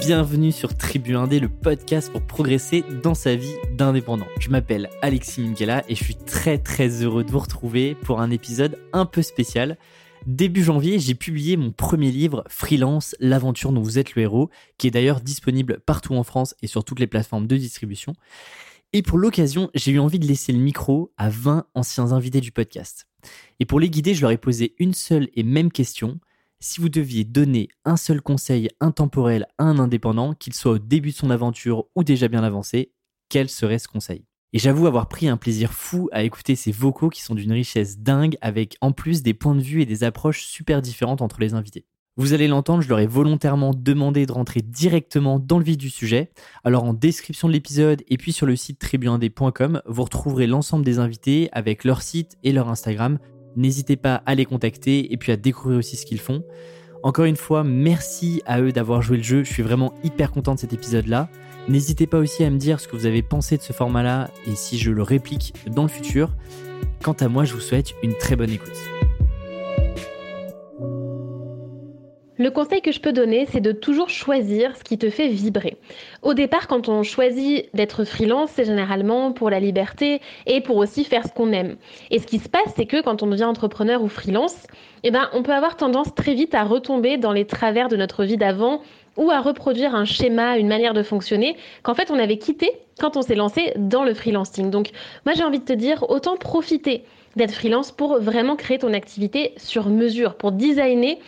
bienvenue sur Tribu Indé, le podcast pour progresser dans sa vie d'indépendant. Je m'appelle Alexis Minghella et je suis très très heureux de vous retrouver pour un épisode un peu spécial. Début janvier, j'ai publié mon premier livre, Freelance, l'aventure dont vous êtes le héros, qui est d'ailleurs disponible partout en France et sur toutes les plateformes de distribution. Et pour l'occasion, j'ai eu envie de laisser le micro à 20 anciens invités du podcast. Et pour les guider, je leur ai posé une seule et même question. Si vous deviez donner un seul conseil intemporel à un indépendant, qu'il soit au début de son aventure ou déjà bien avancé, quel serait ce conseil? Et j'avoue avoir pris un plaisir fou à écouter ces vocaux qui sont d'une richesse dingue, avec en plus des points de vue et des approches super différentes entre les invités. Vous allez l'entendre, je leur ai volontairement demandé de rentrer directement dans le vif du sujet. Alors en description de l'épisode et puis sur le site tribuindé.com, vous retrouverez l'ensemble des invités avec leur site et leur Instagram. N'hésitez pas à les contacter et puis à découvrir aussi ce qu'ils font. Encore une fois, merci à eux d'avoir joué le jeu. Je suis vraiment hyper content de cet épisode-là. N'hésitez pas aussi à me dire ce que vous avez pensé de ce format-là et si je le réplique dans le futur. Quant à moi, je vous souhaite une très bonne écoute. Le conseil que je peux donner, c'est de toujours choisir ce qui te fait vibrer. Au départ, quand on choisit d'être freelance, c'est généralement pour la liberté et pour aussi faire ce qu'on aime. Et ce qui se passe, c'est que quand on devient entrepreneur ou freelance, eh ben, on peut avoir tendance très vite à retomber dans les travers de notre vie d'avant ou à reproduire un schéma, une manière de fonctionner qu'en fait on avait quitté quand on s'est lancé dans le freelancing. Donc moi j'ai envie de te dire autant profiter d'être freelance pour vraiment créer ton activité sur mesure, pour designer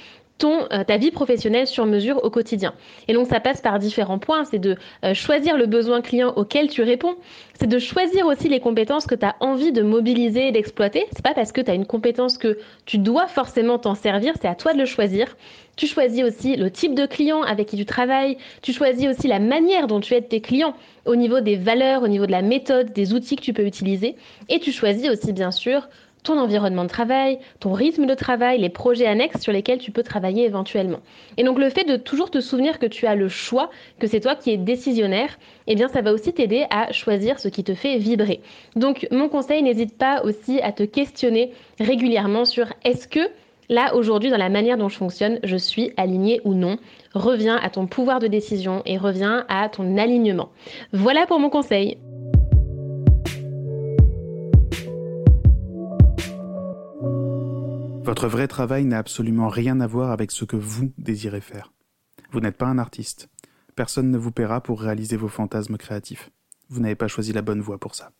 euh, ta vie professionnelle sur mesure au quotidien. Et donc ça passe par différents points, c'est de euh, choisir le besoin client auquel tu réponds, c'est de choisir aussi les compétences que tu as envie de mobiliser et d'exploiter. C'est pas parce que tu as une compétence que tu dois forcément t'en servir, c'est à toi de le choisir. Tu choisis aussi le type de client avec qui tu travailles, tu choisis aussi la manière dont tu aides tes clients au niveau des valeurs, au niveau de la méthode, des outils que tu peux utiliser et tu choisis aussi bien sûr ton environnement de travail, ton rythme de travail, les projets annexes sur lesquels tu peux travailler éventuellement. Et donc le fait de toujours te souvenir que tu as le choix, que c'est toi qui es décisionnaire, eh bien ça va aussi t'aider à choisir ce qui te fait vibrer. Donc mon conseil, n'hésite pas aussi à te questionner régulièrement sur est-ce que là aujourd'hui dans la manière dont je fonctionne, je suis aligné ou non. Reviens à ton pouvoir de décision et reviens à ton alignement. Voilà pour mon conseil. Votre vrai travail n'a absolument rien à voir avec ce que vous désirez faire. Vous n'êtes pas un artiste. Personne ne vous paiera pour réaliser vos fantasmes créatifs. Vous n'avez pas choisi la bonne voie pour ça.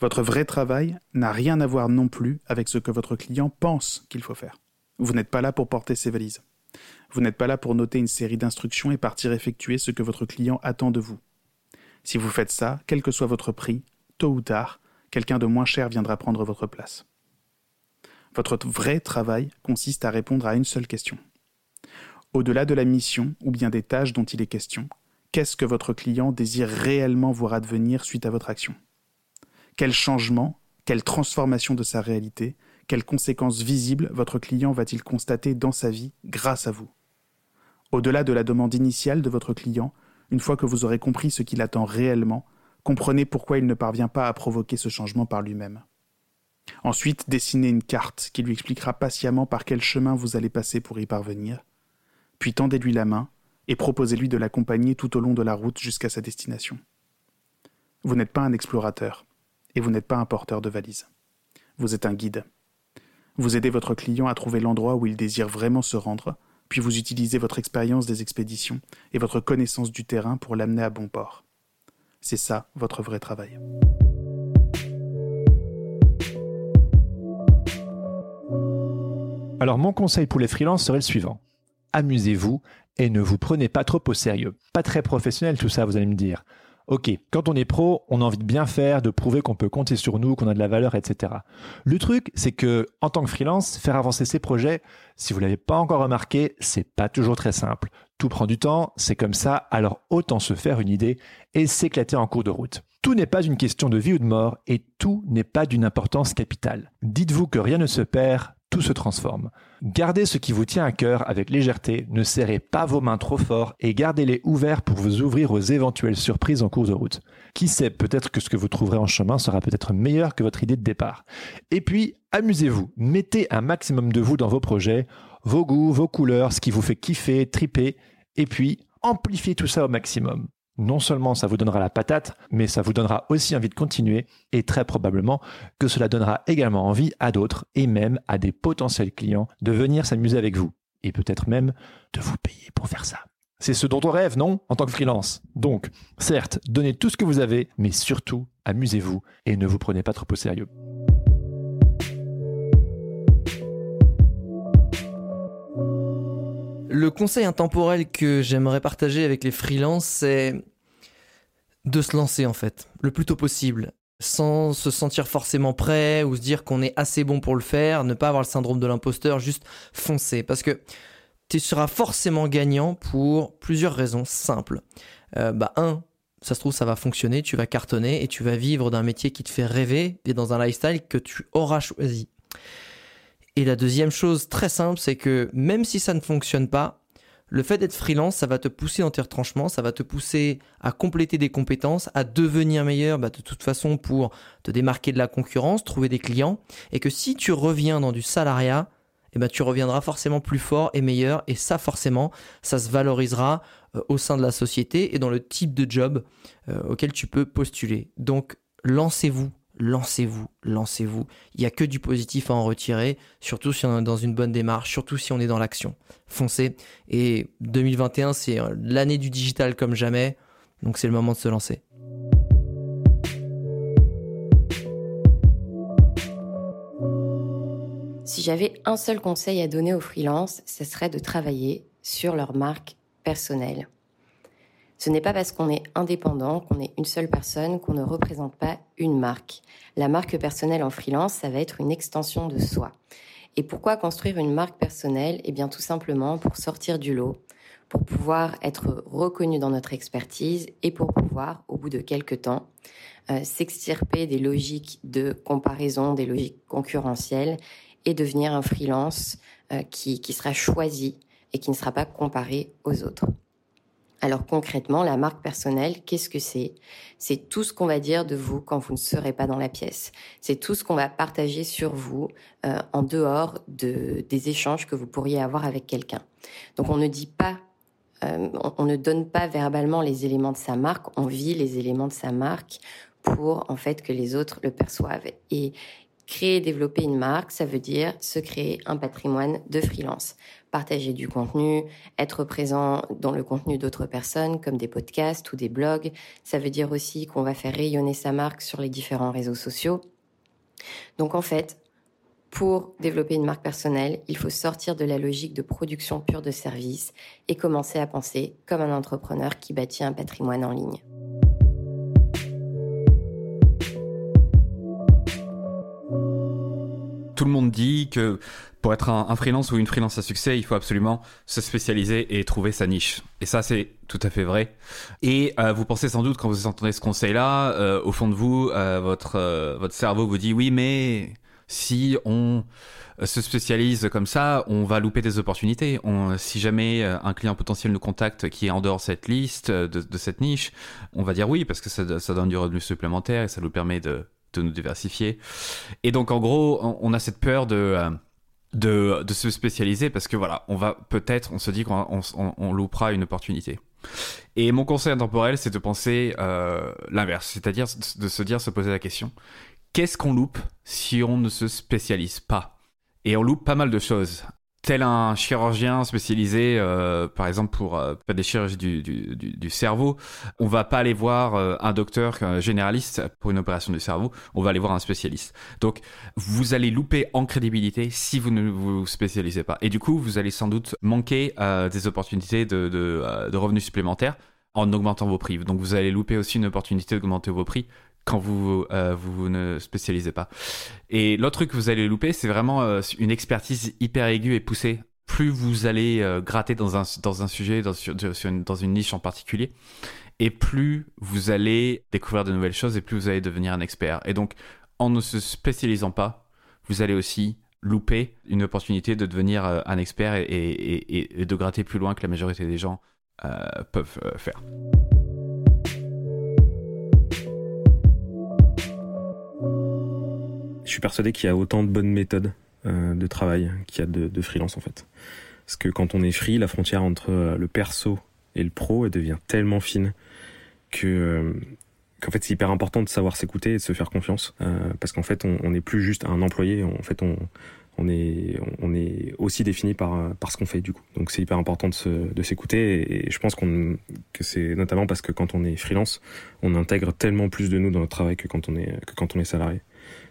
Votre vrai travail n'a rien à voir non plus avec ce que votre client pense qu'il faut faire. Vous n'êtes pas là pour porter ses valises. Vous n'êtes pas là pour noter une série d'instructions et partir effectuer ce que votre client attend de vous. Si vous faites ça, quel que soit votre prix, tôt ou tard, quelqu'un de moins cher viendra prendre votre place. Votre vrai travail consiste à répondre à une seule question. Au-delà de la mission ou bien des tâches dont il est question, qu'est-ce que votre client désire réellement voir advenir suite à votre action? Quel changement, quelle transformation de sa réalité, quelles conséquences visibles votre client va-t-il constater dans sa vie grâce à vous? Au-delà de la demande initiale de votre client, une fois que vous aurez compris ce qu'il attend réellement, comprenez pourquoi il ne parvient pas à provoquer ce changement par lui-même. Ensuite, dessinez une carte qui lui expliquera patiemment par quel chemin vous allez passer pour y parvenir. Puis tendez-lui la main et proposez-lui de l'accompagner tout au long de la route jusqu'à sa destination. Vous n'êtes pas un explorateur et vous n'êtes pas un porteur de valise. Vous êtes un guide. Vous aidez votre client à trouver l'endroit où il désire vraiment se rendre, puis vous utilisez votre expérience des expéditions et votre connaissance du terrain pour l'amener à bon port. C'est ça votre vrai travail. Alors mon conseil pour les freelances serait le suivant. Amusez-vous et ne vous prenez pas trop au sérieux. Pas très professionnel tout ça, vous allez me dire. Ok, quand on est pro, on a envie de bien faire, de prouver qu'on peut compter sur nous, qu'on a de la valeur, etc. Le truc, c'est que en tant que freelance, faire avancer ses projets, si vous l'avez pas encore remarqué, c'est pas toujours très simple. Tout prend du temps, c'est comme ça, alors autant se faire une idée et s'éclater en cours de route. Tout n'est pas une question de vie ou de mort et tout n'est pas d'une importance capitale. Dites-vous que rien ne se perd, se transforme. Gardez ce qui vous tient à cœur avec légèreté, ne serrez pas vos mains trop fort et gardez-les ouverts pour vous ouvrir aux éventuelles surprises en cours de route. Qui sait, peut-être que ce que vous trouverez en chemin sera peut-être meilleur que votre idée de départ. Et puis, amusez-vous, mettez un maximum de vous dans vos projets, vos goûts, vos couleurs, ce qui vous fait kiffer, triper, et puis amplifier tout ça au maximum. Non seulement ça vous donnera la patate, mais ça vous donnera aussi envie de continuer et très probablement que cela donnera également envie à d'autres et même à des potentiels clients de venir s'amuser avec vous et peut-être même de vous payer pour faire ça. C'est ce dont on rêve, non En tant que freelance? Donc, certes, donnez tout ce que vous avez, mais surtout, amusez-vous et ne vous prenez pas trop au sérieux. Le conseil intemporel que j'aimerais partager avec les freelances, c'est de se lancer en fait, le plus tôt possible, sans se sentir forcément prêt ou se dire qu'on est assez bon pour le faire, ne pas avoir le syndrome de l'imposteur, juste foncer. Parce que tu seras forcément gagnant pour plusieurs raisons simples. Euh, bah, un, ça se trouve, ça va fonctionner, tu vas cartonner et tu vas vivre d'un métier qui te fait rêver et dans un lifestyle que tu auras choisi. Et la deuxième chose très simple, c'est que même si ça ne fonctionne pas, le fait d'être freelance, ça va te pousser dans tes retranchements, ça va te pousser à compléter des compétences, à devenir meilleur bah, de toute façon pour te démarquer de la concurrence, trouver des clients. Et que si tu reviens dans du salariat, eh ben, tu reviendras forcément plus fort et meilleur. Et ça, forcément, ça se valorisera euh, au sein de la société et dans le type de job euh, auquel tu peux postuler. Donc, lancez-vous, lancez-vous, lancez-vous. Il n'y a que du positif à en retirer, surtout si on est dans une bonne démarche, surtout si on est dans l'action. Foncez. Et 2021, c'est euh, l'année du digital comme jamais. Donc, c'est le moment de se lancer. Si j'avais un seul conseil à donner aux freelances, ce serait de travailler sur leur marque personnelle. Ce n'est pas parce qu'on est indépendant, qu'on est une seule personne, qu'on ne représente pas une marque. La marque personnelle en freelance, ça va être une extension de soi. Et pourquoi construire une marque personnelle? Eh bien tout simplement pour sortir du lot, pour pouvoir être reconnu dans notre expertise et pour pouvoir, au bout de quelques temps, euh, s'extirper des logiques de comparaison, des logiques concurrentielles et devenir un freelance euh, qui, qui sera choisi et qui ne sera pas comparé aux autres. Alors concrètement, la marque personnelle, qu'est-ce que c'est? C'est tout ce qu'on va dire de vous quand vous ne serez pas dans la pièce. C'est tout ce qu'on va partager sur vous euh, en dehors de, des échanges que vous pourriez avoir avec quelqu'un. Donc on ne dit pas, euh, on, ne donne pas verbalement les éléments de sa marque, on vit les éléments de sa marque pour en fait que les autres le perçoivent. Et, Créer et développer une marque, ça veut dire se créer un patrimoine de freelance. Partager du contenu, être présent dans le contenu d'autres personnes comme des podcasts ou des blogs. Ça veut dire aussi qu'on va faire rayonner sa marque sur les différents réseaux sociaux. Donc en fait, pour développer une marque personnelle, il faut sortir de la logique de production pure de services et commencer à penser comme un entrepreneur qui bâtit un patrimoine en ligne. Tout le monde dit que pour être un, freelance ou une freelance à succès, il faut absolument se spécialiser et trouver sa niche. Et ça, c'est tout à fait vrai. Et euh, vous pensez sans doute quand vous entendez ce conseil-là, euh, au fond de vous, euh, votre votre cerveau vous dit oui, mais si on se spécialise comme ça, on va louper des opportunités. Si jamais un client potentiel nous contacte qui est en dehors de cette liste, de, cette niche, on va dire oui parce que ça donne du revenu supplémentaire et ça nous permet de nous diversifier. Et donc, en gros, on, a cette peur de, euh, de, de, se spécialiser parce que voilà, on va peut-être, on se dit qu'on on, loupera une opportunité. Et mon conseil intemporel, c'est de penser euh, l'inverse, c'est-à-dire de se dire, se poser la question qu'est-ce qu'on loupe si on ne se spécialise pas? Et on loupe pas mal de choses tel un chirurgien spécialisé, euh, par exemple pour euh, des chirurgies du, du, cerveau, on va pas aller voir euh, un docteur généraliste pour une opération du cerveau, on va aller voir un spécialiste. Donc vous allez louper en crédibilité si vous ne vous spécialisez pas. Et du coup, vous allez sans doute manquer des opportunités de, de revenus supplémentaires en augmentant vos prix. Donc vous allez louper aussi une opportunité d'augmenter vos prix quand vous, euh, vous ne spécialisez pas. Et l'autre truc que vous allez louper, c'est vraiment euh, une expertise hyper aiguë et poussée. Plus vous allez euh, gratter dans un, dans un sujet, dans, une, dans une niche en particulier, et plus vous allez découvrir de nouvelles choses et plus vous allez devenir un expert. Et donc, en ne se spécialisant pas, vous allez aussi louper une opportunité de devenir un expert et, de gratter plus loin que la majorité des gens peuvent faire. Je suis persuadé qu'il y a autant de bonnes méthodes euh, de travail qu'il y a de, freelance en fait. Parce que quand on est free, la frontière entre euh, le perso et le pro, devient tellement fine que euh, qu'en fait c'est hyper important de savoir s'écouter et de se faire confiance euh, parce qu'en fait on n'est plus juste un employé. En fait on est aussi défini par ce qu'on fait du coup. Donc c'est hyper important de de s'écouter et, je pense que c'est notamment parce que quand on est freelance on intègre tellement plus de nous dans notre travail que quand on est que quand on est salarié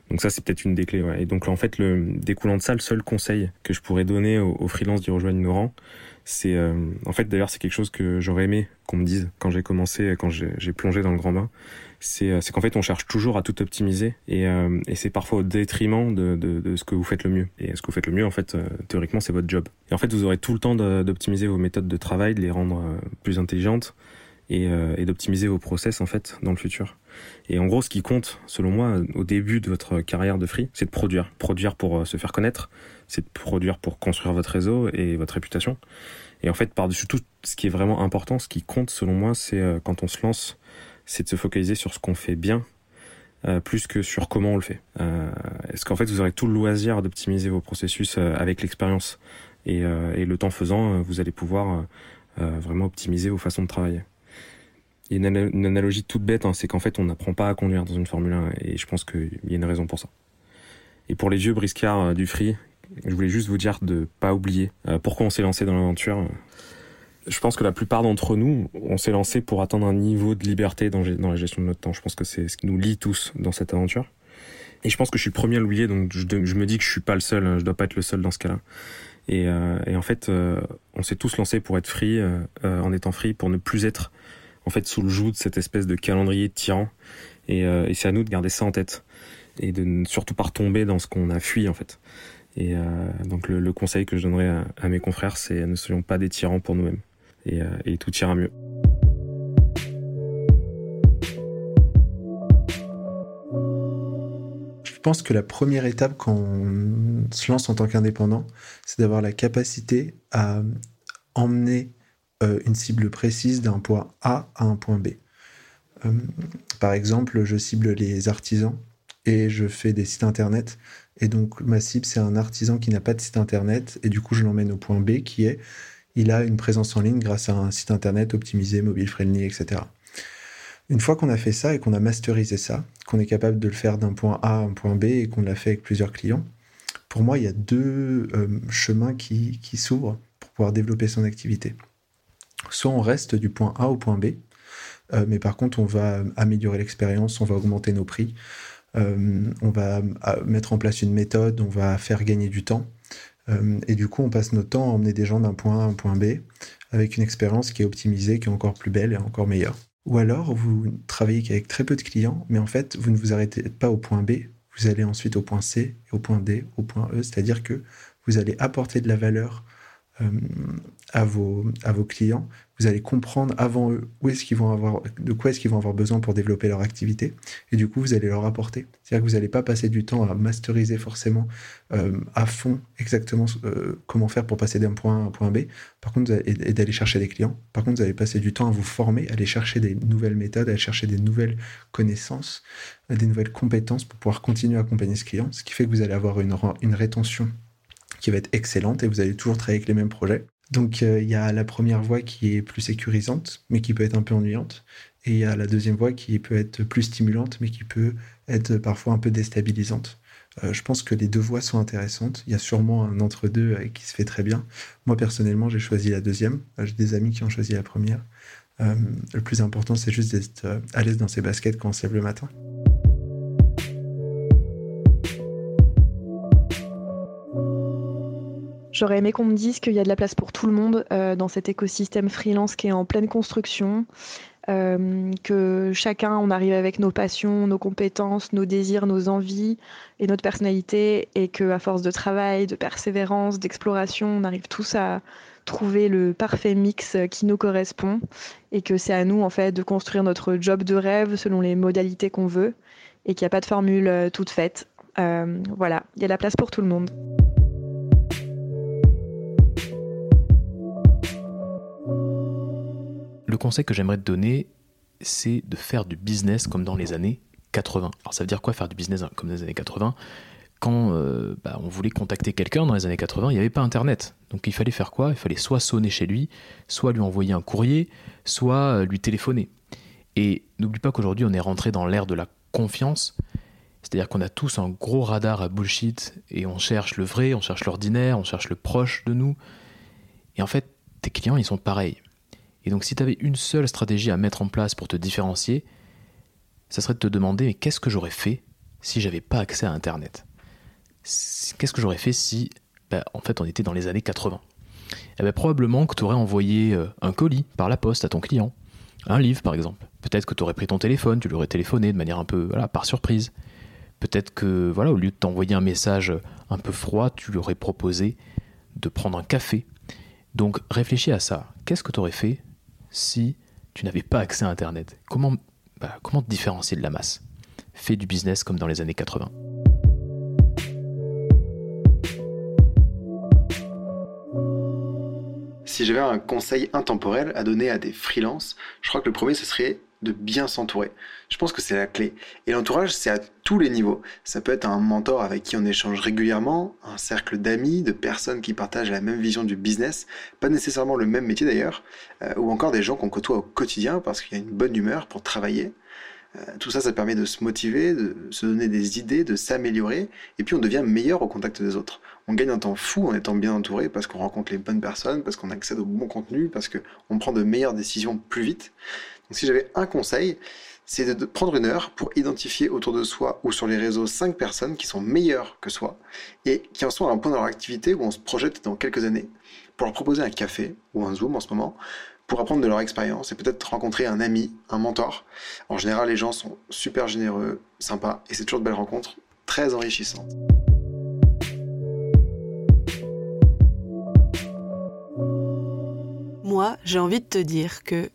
donc ça c'est peut-être une des clés ouais. et donc en fait le découlant de ça le seul conseil que je pourrais donner aux, aux freelances rejoindre nos rangs c'est euh, en fait d'ailleurs c'est quelque chose que j'aurais aimé qu'on me dise quand j'ai commencé quand j'ai plongé dans le grand bain. C'est euh, c'est qu'en fait on cherche toujours à tout optimiser et, euh, et c'est parfois au détriment de, de, de, ce que vous faites le mieux. Et ce que vous faites le mieux en fait théoriquement c'est votre job. Et en fait vous aurez tout le temps d'optimiser vos méthodes de travail de les rendre plus intelligentes et, et d'optimiser vos process en fait dans le futur et en gros ce qui compte selon moi au début de votre carrière de free c'est de produire produire pour se faire connaître c'est de produire pour construire votre réseau et votre réputation. Et en fait, par-dessus tout, ce qui est vraiment important, ce qui compte selon moi, c'est euh, quand on se lance, c'est de se focaliser sur ce qu'on fait bien, euh, plus que sur comment on le fait. Euh, Est-ce qu'en fait, vous aurez tout le loisir d'optimiser vos processus euh, avec l'expérience? Et, le temps faisant, vous allez pouvoir vraiment optimiser vos façons de travailler. Il y a une, analogie toute bête, hein, c'est qu'en fait, on n'apprend pas à conduire dans une Formule 1 et je pense qu'il y a une raison pour ça. Et pour les vieux briscards du free je voulais juste vous dire de pas oublier euh, pourquoi on s'est lancé dans l'aventure. Je pense que la plupart d'entre nous, on s'est lancé pour atteindre un niveau de liberté dans, la gestion de notre temps. Je pense que c'est ce qui nous lie tous dans cette aventure. Et je pense que je suis premier à l'oublier, donc je, je, me dis que je suis pas le seul, hein. je dois pas être le seul dans ce cas-là. Et, euh, et, en fait, euh, on s'est tous lancés pour être free, euh, euh, en étant free, pour ne plus être en fait sous le joug de cette espèce de calendrier tyran. Et, et c'est à nous de garder ça en tête et de ne surtout pas retomber dans ce qu'on a fui en fait. Et euh, donc le, conseil que je donnerais à, mes confrères, c'est ne soyons pas des tyrans pour nous-mêmes. Et, euh, et tout ira mieux. Je pense que la première étape quand on se lance en tant qu'indépendant, c'est d'avoir la capacité à emmener euh, une cible précise d'un point A à un point B. Euh, par exemple, je cible les artisans et je fais des sites internet et donc, ma cible, c'est un artisan qui n'a pas de site internet. Et du coup, je l'emmène au point B qui est, il a une présence en ligne grâce à un site internet optimisé, mobile friendly, etc. Une fois qu'on a fait ça et qu'on a masterisé ça, qu'on est capable de le faire d'un point A à un point B et qu'on l'a fait avec plusieurs clients, pour moi, il y a deux euh, chemins qui s'ouvrent pour pouvoir développer son activité. Soit on reste du point A au point B, euh, mais par contre, on va améliorer l'expérience, on va augmenter nos prix, euh, on va euh, mettre en place une méthode, on va faire gagner du temps. Et du coup, on passe notre temps à emmener des gens d'un point A à un point B avec une expérience qui est optimisée, qui est encore plus belle et encore meilleure. Ou alors, vous travaillez avec très peu de clients, mais en fait, vous ne vous arrêtez pas au point B, vous allez ensuite au point C, au point D, au point E, c'est-à-dire que vous allez apporter de la valeur à, vos, à vos clients. Vous allez comprendre avant eux où est-ce qu'ils vont avoir, de quoi est-ce qu'ils vont avoir besoin pour développer leur activité. Et du coup, vous allez leur apporter. C'est-à-dire que vous n'allez pas passer du temps à masteriser forcément euh, à fond exactement euh, comment faire pour passer d'un point A à un point B. Par contre, et, et d'aller chercher des clients. Par contre, vous allez passer du temps à vous former, à aller chercher des nouvelles méthodes, à aller chercher des nouvelles connaissances, des nouvelles compétences pour pouvoir continuer à accompagner ce client. Ce qui fait que vous allez avoir une, une rétention qui va être excellente et vous allez toujours travailler avec les mêmes projets. Donc euh, il y a la première voie qui est plus sécurisante, mais qui peut être un peu ennuyante. Et il y a la deuxième voie qui peut être plus stimulante, mais qui peut être parfois un peu déstabilisante. Euh, je pense que les deux voies sont intéressantes. Il y a sûrement un entre-deux euh, qui se fait très bien. Moi, personnellement, j'ai choisi la deuxième. J'ai des amis qui ont choisi la première. Le plus important, c'est juste d'être à l'aise dans ses baskets quand on se le matin. J'aurais aimé qu'on me dise qu'il y a de la place pour tout le monde euh, dans cet écosystème freelance qui est en pleine construction, euh, que chacun, on arrive avec nos passions, nos compétences, nos désirs, nos envies et notre personnalité, et que à force de travail, de persévérance, d'exploration, on arrive tous à trouver le parfait mix qui nous correspond, et que c'est à nous en fait de construire notre job de rêve selon les modalités qu'on veut, et qu'il n'y a pas de formule euh, toute faite. Euh, voilà, il y a de la place pour tout le monde. Le conseil que j'aimerais te donner, c'est de faire du business comme dans les années 80. Alors ça veut dire quoi faire du business comme dans les années 80 quand euh, bah, on voulait contacter quelqu'un dans les années 80, il n'y avait pas Internet. Donc il fallait faire quoi? Il fallait soit sonner chez lui, soit lui envoyer un courrier, soit euh, lui téléphoner. Et n'oublie pas qu'aujourd'hui, on est rentré dans l'ère de la confiance. C'est-à-dire qu'on a tous un gros radar à bullshit et on cherche le vrai, on cherche l'ordinaire, on cherche le proche de nous. Et en fait, tes clients, ils sont pareils. Et donc si tu avais une seule stratégie à mettre en place pour te différencier, ça serait de te demander mais qu'est-ce que j'aurais fait si j'avais pas accès à Internet? Qu'est-ce que j'aurais fait si, bah, en fait, on était dans les années 80 eh ben, Probablement que tu aurais envoyé euh, un colis par la poste à ton client, un livre par exemple. Peut-être que tu aurais pris ton téléphone, tu lui aurais téléphoné de manière un peu voilà, par surprise. Peut-être que, voilà, au lieu de t'envoyer un message un peu froid, tu lui aurais proposé de prendre un café. Donc réfléchis à ça. Qu'est-ce que tu aurais fait si tu n'avais pas accès à Internet comment, bah, comment te différencier de la masse? Fais du business comme dans les années 80. Si j'avais un conseil intemporel à donner à des freelances, je crois que le premier, ce serait de bien s'entourer. Je pense que c'est la clé. Et l'entourage, c'est à tous les niveaux. Ça peut être un mentor avec qui on échange régulièrement, un cercle d'amis, de personnes qui partagent la même vision du business, pas nécessairement le même métier d'ailleurs, euh, ou encore des gens qu'on côtoie au quotidien parce qu'il y a une bonne humeur pour travailler. Euh, tout ça, ça permet de se motiver, de se donner des idées, de s'améliorer, et puis on devient meilleur au contact des autres. On gagne un temps fou en étant bien entouré parce qu'on rencontre les bonnes personnes, parce qu'on accède au bon contenu, parce qu'on prend de meilleures décisions plus vite. Donc si j'avais un conseil, c'est de prendre une heure pour identifier autour de soi ou sur les réseaux cinq personnes qui sont meilleures que soi et qui en sont à un point dans leur activité où on se projette dans quelques années pour leur proposer un café ou un zoom en ce moment pour apprendre de leur expérience et peut-être rencontrer un ami, un mentor. En général, les gens sont super généreux, sympas et c'est toujours de belles rencontres très enrichissantes. Moi, j'ai envie de te dire que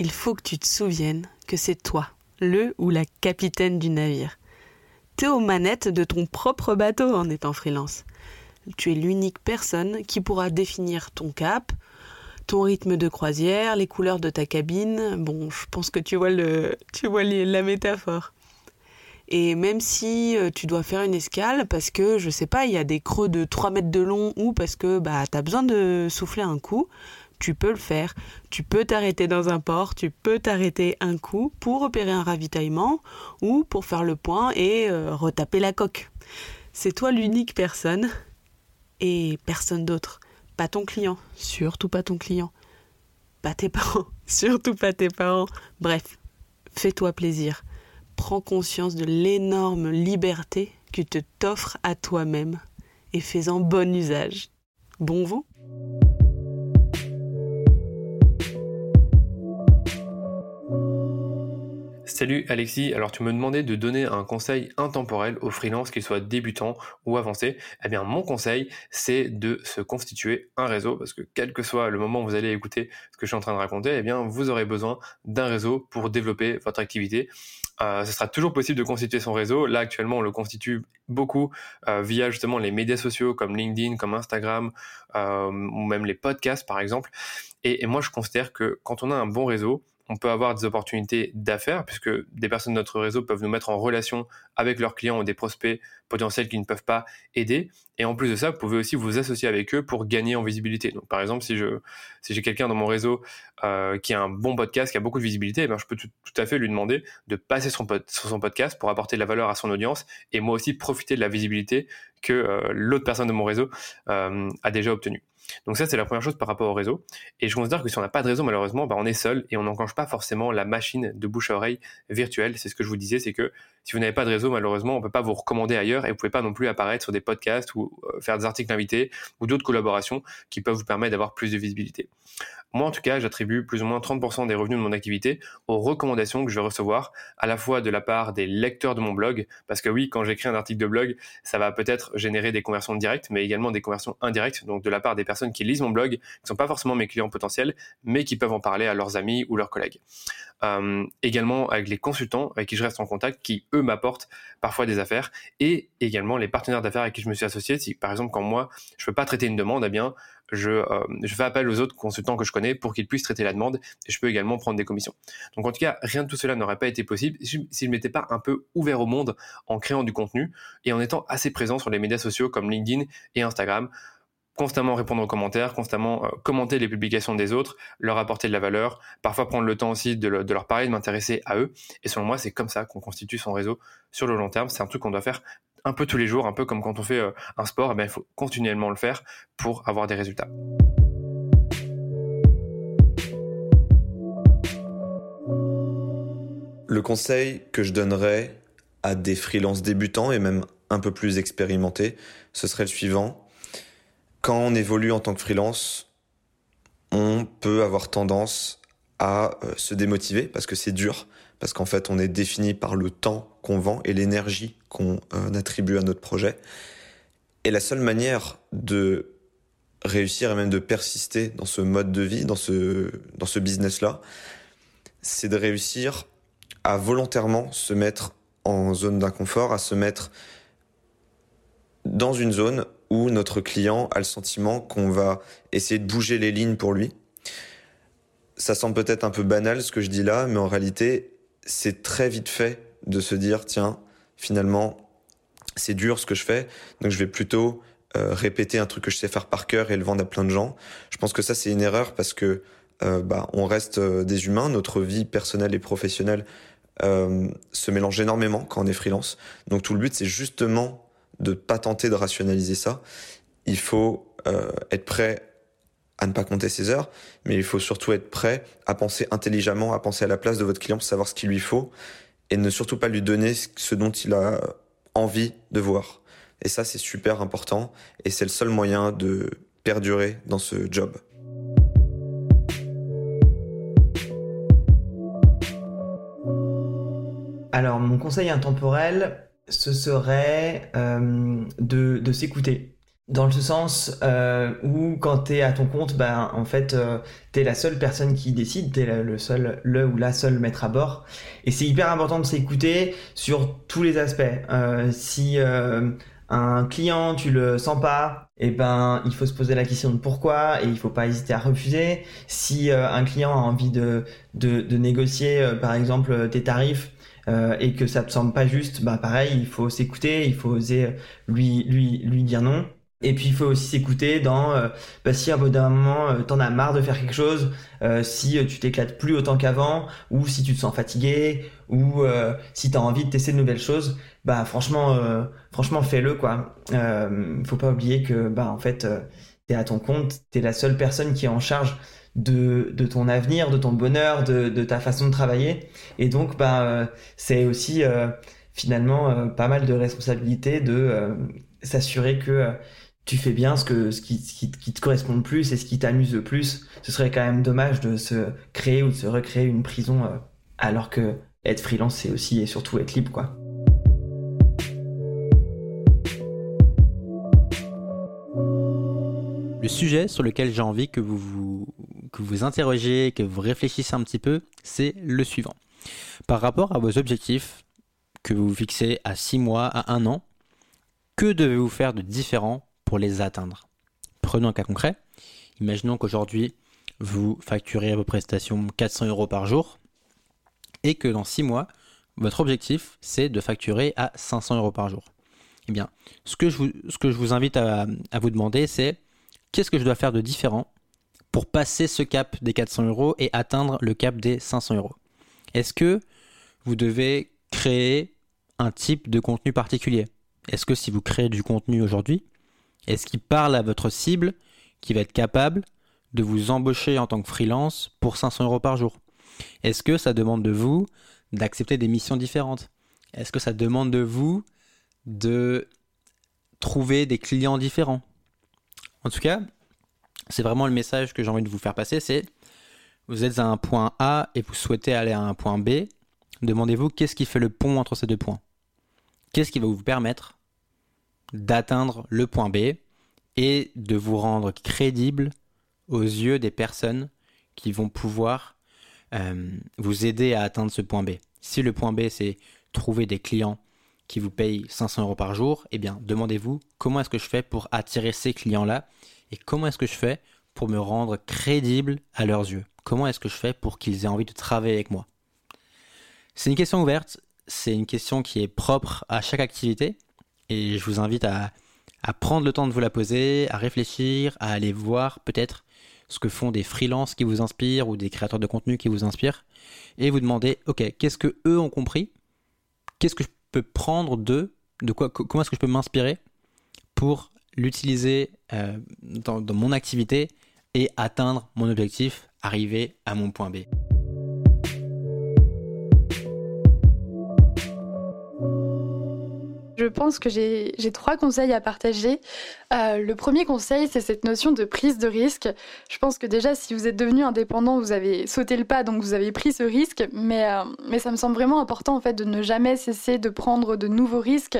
il faut que tu te souviennes que c'est toi, le ou la capitaine du navire. T'es aux manettes de ton propre bateau en étant freelance. Tu es l'unique personne qui pourra définir ton cap, ton rythme de croisière, les couleurs de ta cabine. Bon, je pense que tu vois, la métaphore. Et même si euh, tu dois faire une escale parce que, je sais pas, il y a des creux de 3 mètres de long ou parce que bah, tu as besoin de souffler un coup, tu peux le faire. Tu peux t'arrêter dans un port, tu peux t'arrêter un coup pour opérer un ravitaillement ou pour faire le point et euh, retaper la coque. C'est toi l'unique personne et personne d'autre. Pas ton client, surtout pas ton client. Pas tes parents, surtout pas tes parents. Bref, fais-toi plaisir. Prends conscience de l'énorme liberté que te t'offre à toi-même et fais-en bon usage. Bon vent Salut Alexis, alors tu me demandais de donner un conseil intemporel aux freelances, qu'ils soient débutants ou avancés. Eh bien mon conseil, c'est de se constituer un réseau, parce que quel que soit le moment où vous allez écouter ce que je suis en train de raconter, eh bien vous aurez besoin d'un réseau pour développer votre activité. Euh, ce sera toujours possible de constituer son réseau. Là, actuellement, on le constitue beaucoup euh, via justement les médias sociaux comme LinkedIn, comme Instagram, euh, ou même les podcasts, par exemple. Et, et moi, je considère que quand on a un bon réseau, on peut avoir des opportunités d'affaires puisque des personnes de notre réseau peuvent nous mettre en relation avec leurs clients ou des prospects potentiels qui ne peuvent pas aider. Et en plus de ça, vous pouvez aussi vous associer avec eux pour gagner en visibilité. Donc, par exemple, si je si j'ai quelqu'un dans mon réseau euh, qui a un bon podcast, qui a beaucoup de visibilité, eh ben, je peux tout, à fait lui demander de passer son sur son podcast pour apporter de la valeur à son audience et moi aussi profiter de la visibilité que euh, l'autre personne de mon réseau euh, a déjà obtenue. Donc ça, c'est la première chose par rapport au réseau. Et je considère que si on n'a pas de réseau, malheureusement, bah, on est seul et on n'enclenche pas forcément la machine de bouche à oreille virtuelle. C'est ce que je vous disais, c'est que si vous n'avez pas de réseau, malheureusement, on ne peut pas vous recommander ailleurs et vous ne pouvez pas non plus apparaître sur des podcasts ou euh, faire des articles invités ou d'autres collaborations qui peuvent vous permettre d'avoir plus de visibilité. Moi, en tout cas, j'attribue plus ou moins 30% des revenus de mon activité aux recommandations que je vais recevoir, à la fois de la part des lecteurs de mon blog, parce que oui, quand j'écris un article de blog, ça va peut-être générer des conversions directes, mais également des conversions indirectes, donc de la part des personnes qui lisent mon blog, qui ne sont pas forcément mes clients potentiels, mais qui peuvent en parler à leurs amis ou leurs collègues. Euh, également avec les consultants avec qui je reste en contact, qui eux m'apportent parfois des affaires, et également les partenaires d'affaires avec qui je me suis associé. Si par exemple quand moi je peux pas traiter une demande, eh bien je, euh, je fais appel aux autres consultants que je connais pour qu'ils puissent traiter la demande et je peux également prendre des commissions. Donc en tout cas, rien de tout cela n'aurait pas été possible si je ne m'étais pas un peu ouvert au monde en créant du contenu et en étant assez présent sur les médias sociaux comme LinkedIn et Instagram constamment répondre aux commentaires, constamment euh, commenter les publications des autres, leur apporter de la valeur, parfois prendre le temps aussi de, de leur parler, de m'intéresser à eux. Et selon moi, c'est comme ça qu'on constitue son réseau sur le long terme. C'est un truc qu'on doit faire un peu tous les jours, un peu comme quand on fait euh, un sport, eh bien, il faut continuellement le faire pour avoir des résultats. Le conseil que je donnerais à des freelances débutants et même un peu plus expérimentés, ce serait le suivant. Quand on évolue en tant que freelance, on peut avoir tendance à euh, se démotiver parce que c'est dur, parce qu'en fait on est défini par le temps qu'on vend et l'énergie qu'on euh, attribue à notre projet. Et la seule manière de réussir et même de persister dans ce mode de vie, dans ce, dans ce business-là, c'est de réussir à volontairement se mettre en zone d'inconfort, à se mettre dans une zone où notre client a le sentiment qu'on va essayer de bouger les lignes pour lui. Ça semble peut-être un peu banal ce que je dis là, mais en réalité, c'est très vite fait de se dire, tiens, finalement, c'est dur ce que je fais, donc je vais plutôt euh, répéter un truc que je sais faire par cœur et le vendre à plein de gens. Je pense que ça, c'est une erreur parce que euh, bah, on reste euh, des humains, notre vie personnelle et professionnelle se mélange énormément quand on est freelance. Donc tout le but, c'est justement de pas tenter de rationaliser ça. Il faut être prêt à ne pas compter ses heures, mais il faut surtout être prêt à penser intelligemment, à penser à la place de votre client pour savoir ce qu'il lui faut et ne surtout pas lui donner ce dont il a envie de voir. Et ça, c'est super important et c'est le seul moyen de perdurer dans ce job. Alors, mon conseil intemporel, ce serait euh, de, de s'écouter dans le sens euh, où quand t'es à ton compte, ben en fait euh, t'es la seule personne qui décide, t'es le seul, le ou la seule maître à bord, et c'est hyper important de s'écouter sur tous les aspects. Euh, si euh, un client tu le sens pas, et eh ben il faut se poser la question de pourquoi et il faut pas hésiter à refuser. Si euh, un client a envie de de, de négocier par exemple tes tarifs, euh, et que ça te semble pas juste, bah pareil, il faut s'écouter, il faut oser lui lui lui dire non. Et puis il faut aussi s'écouter dans euh, bah, si à d'un moment euh, t'en as marre de faire quelque chose, euh, si tu t'éclates plus autant qu'avant, ou si tu te sens fatigué, ou si t'as envie de tester de nouvelles choses, bah franchement, franchement fais-le quoi. faut pas oublier que bah en fait t'es à ton compte, t'es la seule personne qui est en charge de, de ton avenir, de ton bonheur, de, de ta façon de travailler, et donc bah c'est aussi finalement pas mal de responsabilité de s'assurer que tu fais bien ce, que, ce, qui, qui, te correspond le plus et ce qui t'amuse le plus. Ce serait quand même dommage de se créer ou de se recréer une prison euh, alors que être freelance, c'est aussi et surtout être libre, quoi. Le sujet sur lequel j'ai envie que vous vous, que vous interrogiez, que vous réfléchissiez un petit peu, c'est le suivant. Par rapport à vos objectifs que vous vous fixez à 6 mois, à 1 an, que devez-vous faire de différent les atteindre. Prenons un cas concret. Imaginons qu'aujourd'hui, vous facturez vos prestations 400 euros par jour et que dans 6 mois, votre objectif, c'est de facturer à 500 euros par jour. Eh bien, ce que je vous, invite à, à vous demander, c'est qu'est-ce que je dois faire de différent pour passer ce cap des 400 euros et atteindre le cap des 500 euros? Est-ce que vous devez créer un type de contenu particulier? Est-ce que si vous créez du contenu aujourd'hui, est-ce qu'il parle à votre cible qui va être capable de vous embaucher en tant que freelance pour 500 euros par jour? Est-ce que ça demande de vous d'accepter des missions différentes? Est-ce que ça demande de vous de trouver des clients différents? En tout cas, c'est vraiment le message que j'ai envie de vous faire passer, c'est vous êtes à un point A et vous souhaitez aller à un point B, demandez-vous qu'est-ce qui fait le pont entre ces deux points? Qu'est-ce qui va vous permettre d'atteindre le point B et de vous rendre crédible aux yeux des personnes qui vont pouvoir euh, vous aider à atteindre ce point B. Si le point B, c'est trouver des clients qui vous paye 500 euros par jour, eh bien, demandez-vous comment est-ce que je fais pour attirer ces clients-là et comment est-ce que je fais pour me rendre crédible à leurs yeux. Comment est-ce que je fais pour qu'ils aient envie de travailler avec moi? C'est une question ouverte, c'est une question qui est propre à chaque activité et je vous invite à, prendre le temps de vous la poser, à réfléchir, à aller voir peut-être ce que font des freelances qui vous inspirent ou des créateurs de contenu qui vous inspirent et vous demander ok qu'est-ce que eux ont compris? Qu'est-ce que je peux prendre d'eux? De quoi comment est-ce que je peux m'inspirer pour l'utiliser euh, dans mon activité et atteindre mon objectif arriver à mon point B? Je pense que j'ai trois conseils à partager. Euh, le premier conseil, c'est cette notion de prise de risque. Je pense que déjà, si vous êtes devenu indépendant, vous avez sauté le pas, donc vous avez pris ce risque. Mais, euh, mais ça me semble vraiment important en fait de ne jamais cesser de prendre de nouveaux risques,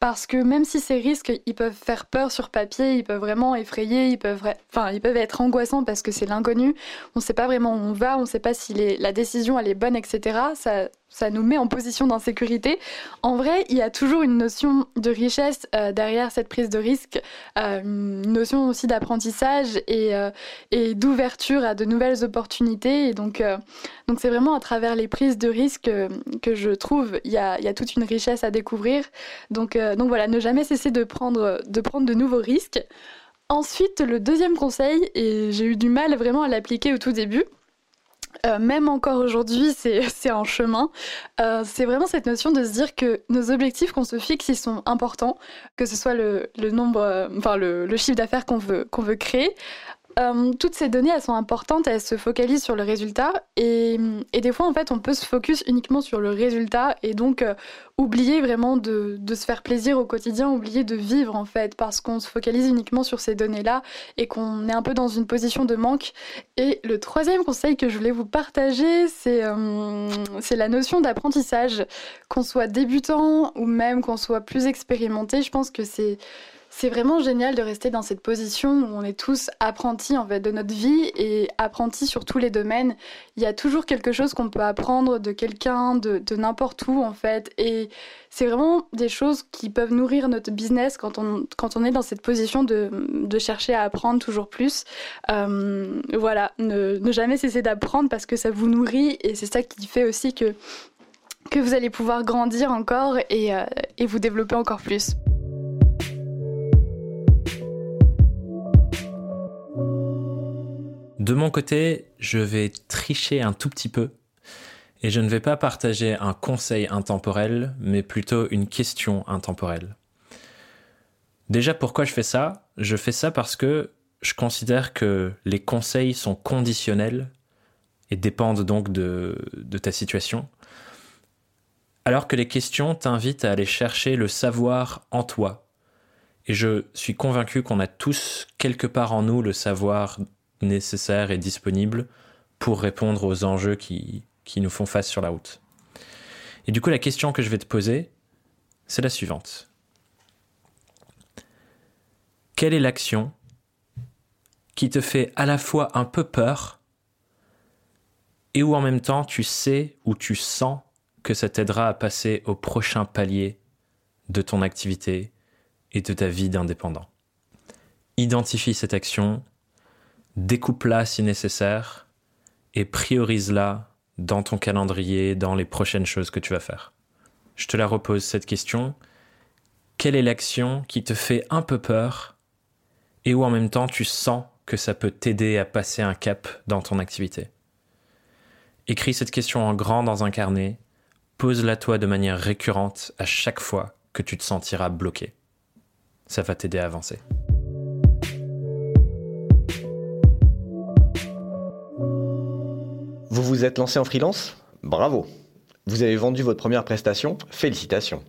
parce que même si ces risques, ils peuvent faire peur sur papier, ils peuvent vraiment effrayer, ils peuvent, enfin, ils peuvent être angoissants parce que c'est l'inconnu. On ne sait pas vraiment où on va, on ne sait pas si la décision elle est bonne, etc. Ça, ça nous met en position d'insécurité. En vrai, il y a toujours une notion de richesse euh, derrière cette prise de risque, euh, une notion aussi d'apprentissage et, euh, et d'ouverture à de nouvelles opportunités. Et donc, donc c'est vraiment à travers les prises de risque que je trouve il y a, y a, toute une richesse à découvrir. Donc, donc voilà, ne jamais cesser de prendre de, prendre de nouveaux risques. Ensuite, le deuxième conseil, et j'ai eu du mal vraiment à l'appliquer au tout début, euh, même encore aujourd'hui, c'est en chemin. Euh, c'est vraiment cette notion de se dire que nos objectifs qu'on se fixe, ils sont importants, que ce soit le, le nombre, euh, enfin le, le chiffre d'affaires qu'on veut, qu'on veut créer, euh, toutes ces données, elles sont importantes, elles se focalisent sur le résultat. Et, des fois, en fait, on peut se focus uniquement sur le résultat et donc euh, oublier vraiment de, de, se faire plaisir au quotidien, oublier de vivre, en fait, parce qu'on se focalise uniquement sur ces données-là et qu'on est un peu dans une position de manque. Et le troisième conseil que je voulais vous partager, c'est euh, la notion d'apprentissage. Qu'on soit débutant ou même qu'on soit plus expérimenté, je pense que c'est c'est vraiment génial de rester dans cette position où on est tous apprentis en fait de notre vie et apprentis sur tous les domaines. Il y a toujours quelque chose qu'on peut apprendre de quelqu'un, de, n'importe où en fait. Et c'est vraiment des choses qui peuvent nourrir notre business quand on, quand on est dans cette position de, de chercher à apprendre toujours plus. Euh, voilà, ne, ne jamais cesser d'apprendre parce que ça vous nourrit et c'est ça qui fait aussi que, que vous allez pouvoir grandir encore et, euh, et vous développer encore plus. De mon côté, je vais tricher un tout petit peu et je ne vais pas partager un conseil intemporel, mais plutôt une question intemporelle. Déjà, pourquoi je fais ça? Je fais ça parce que je considère que les conseils sont conditionnels et dépendent donc de, de ta situation, alors que les questions t'invitent à aller chercher le savoir en toi. Et je suis convaincu qu'on a tous quelque part en nous le savoir nécessaire et disponible pour répondre aux enjeux qui, qui nous font face sur la route. Et du coup, la question que je vais te poser, c'est la suivante. Quelle est l'action qui te fait à la fois un peu peur et où en même temps tu sais ou tu sens que ça t'aidera à passer au prochain palier de ton activité et de ta vie d'indépendant? Identifie cette action découpe-la si nécessaire et priorise-la dans ton calendrier, dans les prochaines choses que tu vas faire. Je te la repose cette question. Quelle est l'action qui te fait un peu peur et où en même temps tu sens que ça peut t'aider à passer un cap dans ton activité? Écris cette question en grand dans un carnet, pose-la toi de manière récurrente à chaque fois que tu te sentiras bloqué. Ça va t'aider à avancer. Vous vous êtes lancé en freelance? Bravo Vous avez vendu votre première prestation? Félicitations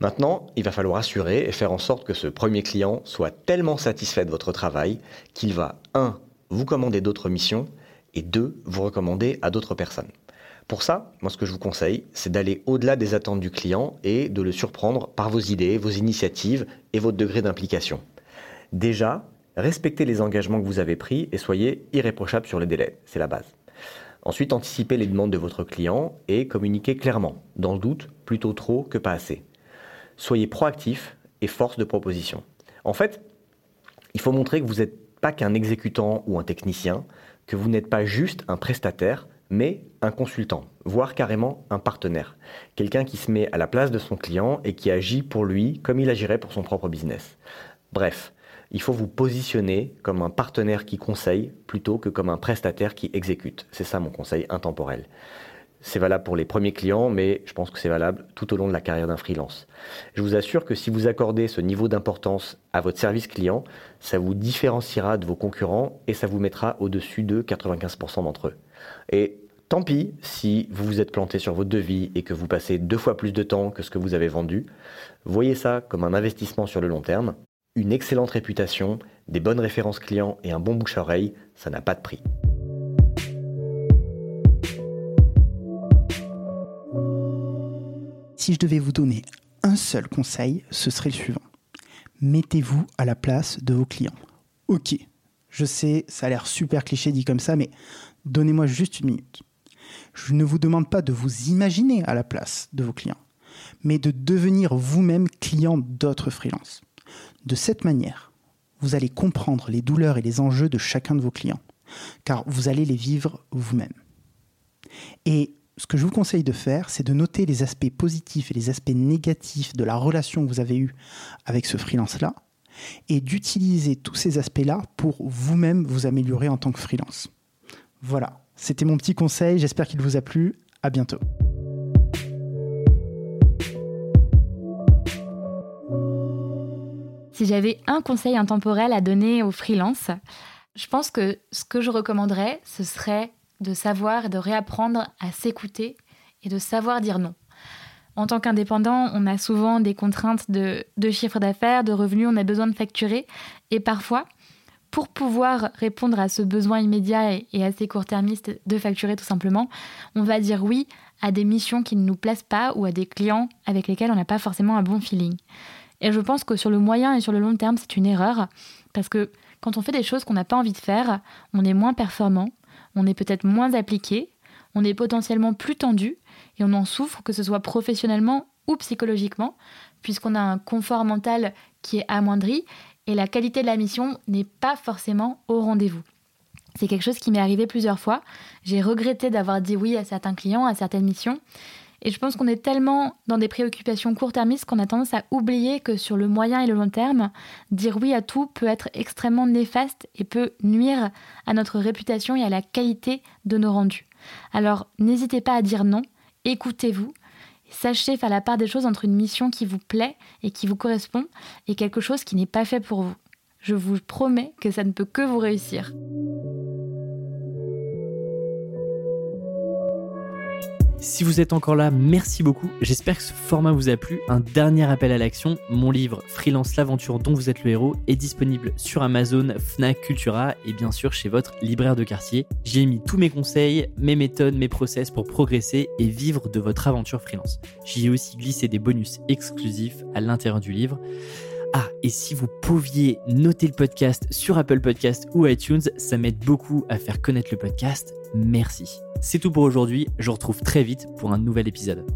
Maintenant, il va falloir assurer et faire en sorte que ce premier client soit tellement satisfait de votre travail qu'il va 1. vous commander d'autres missions et 2. vous recommander à d'autres personnes. Pour ça, moi ce que je vous conseille, c'est d'aller au-delà des attentes du client et de le surprendre par vos idées, vos initiatives et votre degré d'implication. Déjà, respectez les engagements que vous avez pris et soyez irréprochable sur les délais, c'est la base. Ensuite, anticipez les demandes de votre client et communiquez clairement. Dans le doute, plutôt trop que pas assez. Soyez proactif et force de proposition. En fait, il faut montrer que vous n'êtes pas qu'un exécutant ou un technicien, que vous n'êtes pas juste un prestataire, mais un consultant, voire carrément un partenaire. Quelqu'un qui se met à la place de son client et qui agit pour lui comme il agirait pour son propre business. Bref, il faut vous positionner comme un partenaire qui conseille plutôt que comme un prestataire qui exécute. C'est ça mon conseil intemporel. C'est valable pour les premiers clients, mais je pense que c'est valable tout au long de la carrière d'un freelance. Je vous assure que si vous accordez ce niveau d'importance à votre service client, ça vous différenciera de vos concurrents et ça vous mettra au-dessus de 95% d'entre eux. Et tant pis si vous vous êtes planté sur votre devis et que vous passez deux fois plus de temps que ce que vous avez vendu. Voyez ça comme un investissement sur le long terme. Une excellente réputation, des bonnes références clients et un bon bouche-oreille, ça n'a pas de prix. Si je devais vous donner un seul conseil, ce serait le suivant. Mettez-vous à la place de vos clients. Ok, je sais, ça a l'air super cliché dit comme ça, mais donnez-moi juste une minute. Je ne vous demande pas de vous imaginer à la place de vos clients, mais de devenir vous-même client d'autres freelances. De cette manière, vous allez comprendre les douleurs et les enjeux de chacun de vos clients, car vous allez les vivre vous-même. Et ce que je vous conseille de faire, c'est de noter les aspects positifs et les aspects négatifs de la relation que vous avez eue avec ce freelance-là, et d'utiliser tous ces aspects-là pour vous-même vous améliorer en tant que freelance. Voilà, c'était mon petit conseil, j'espère qu'il vous a plu. À bientôt. Si j'avais un conseil intemporel à donner aux freelances, je pense que ce que je recommanderais, ce serait de savoir et de réapprendre à s'écouter et de savoir dire non. En tant qu'indépendant, on a souvent des contraintes de, chiffre d'affaires, de revenus, on a besoin de facturer. Et parfois, pour pouvoir répondre à ce besoin immédiat et, et assez court-termiste de facturer tout simplement, on va dire oui à des missions qui ne nous plaisent pas ou à des clients avec lesquels on n'a pas forcément un bon feeling. Et je pense que sur le moyen et sur le long terme, c'est une erreur, parce que quand on fait des choses qu'on n'a pas envie de faire, on est moins performant, on est peut-être moins appliqué, on est potentiellement plus tendu, et on en souffre, que ce soit professionnellement ou psychologiquement, puisqu'on a un confort mental qui est amoindri, et la qualité de la mission n'est pas forcément au rendez-vous. C'est quelque chose qui m'est arrivé plusieurs fois. J'ai regretté d'avoir dit oui à certains clients, à certaines missions, et je pense qu'on est tellement dans des préoccupations court-termistes qu'on a tendance à oublier que sur le moyen et le long terme, dire oui à tout peut être extrêmement néfaste et peut nuire à notre réputation et à la qualité de nos rendus. Alors n'hésitez pas à dire non, écoutez-vous, sachez faire la part des choses entre une mission qui vous plaît et qui vous correspond et quelque chose qui n'est pas fait pour vous. Je vous promets que ça ne peut que vous réussir. Si vous êtes encore là, merci beaucoup. J'espère que ce format vous a plu. Un dernier appel à l'action. Mon livre Freelance l'aventure dont vous êtes le héros est disponible sur Amazon, Fnac, Cultura et bien sûr chez votre libraire de quartier. J'y ai mis tous mes conseils, mes méthodes, mes process pour progresser et vivre de votre aventure freelance. J'y ai aussi glissé des bonus exclusifs à l'intérieur du livre. Ah, et si vous pouviez noter le podcast sur Apple Podcast ou iTunes, ça m'aide beaucoup à faire connaître le podcast. Merci. C'est tout pour aujourd'hui, je vous retrouve très vite pour un nouvel épisode.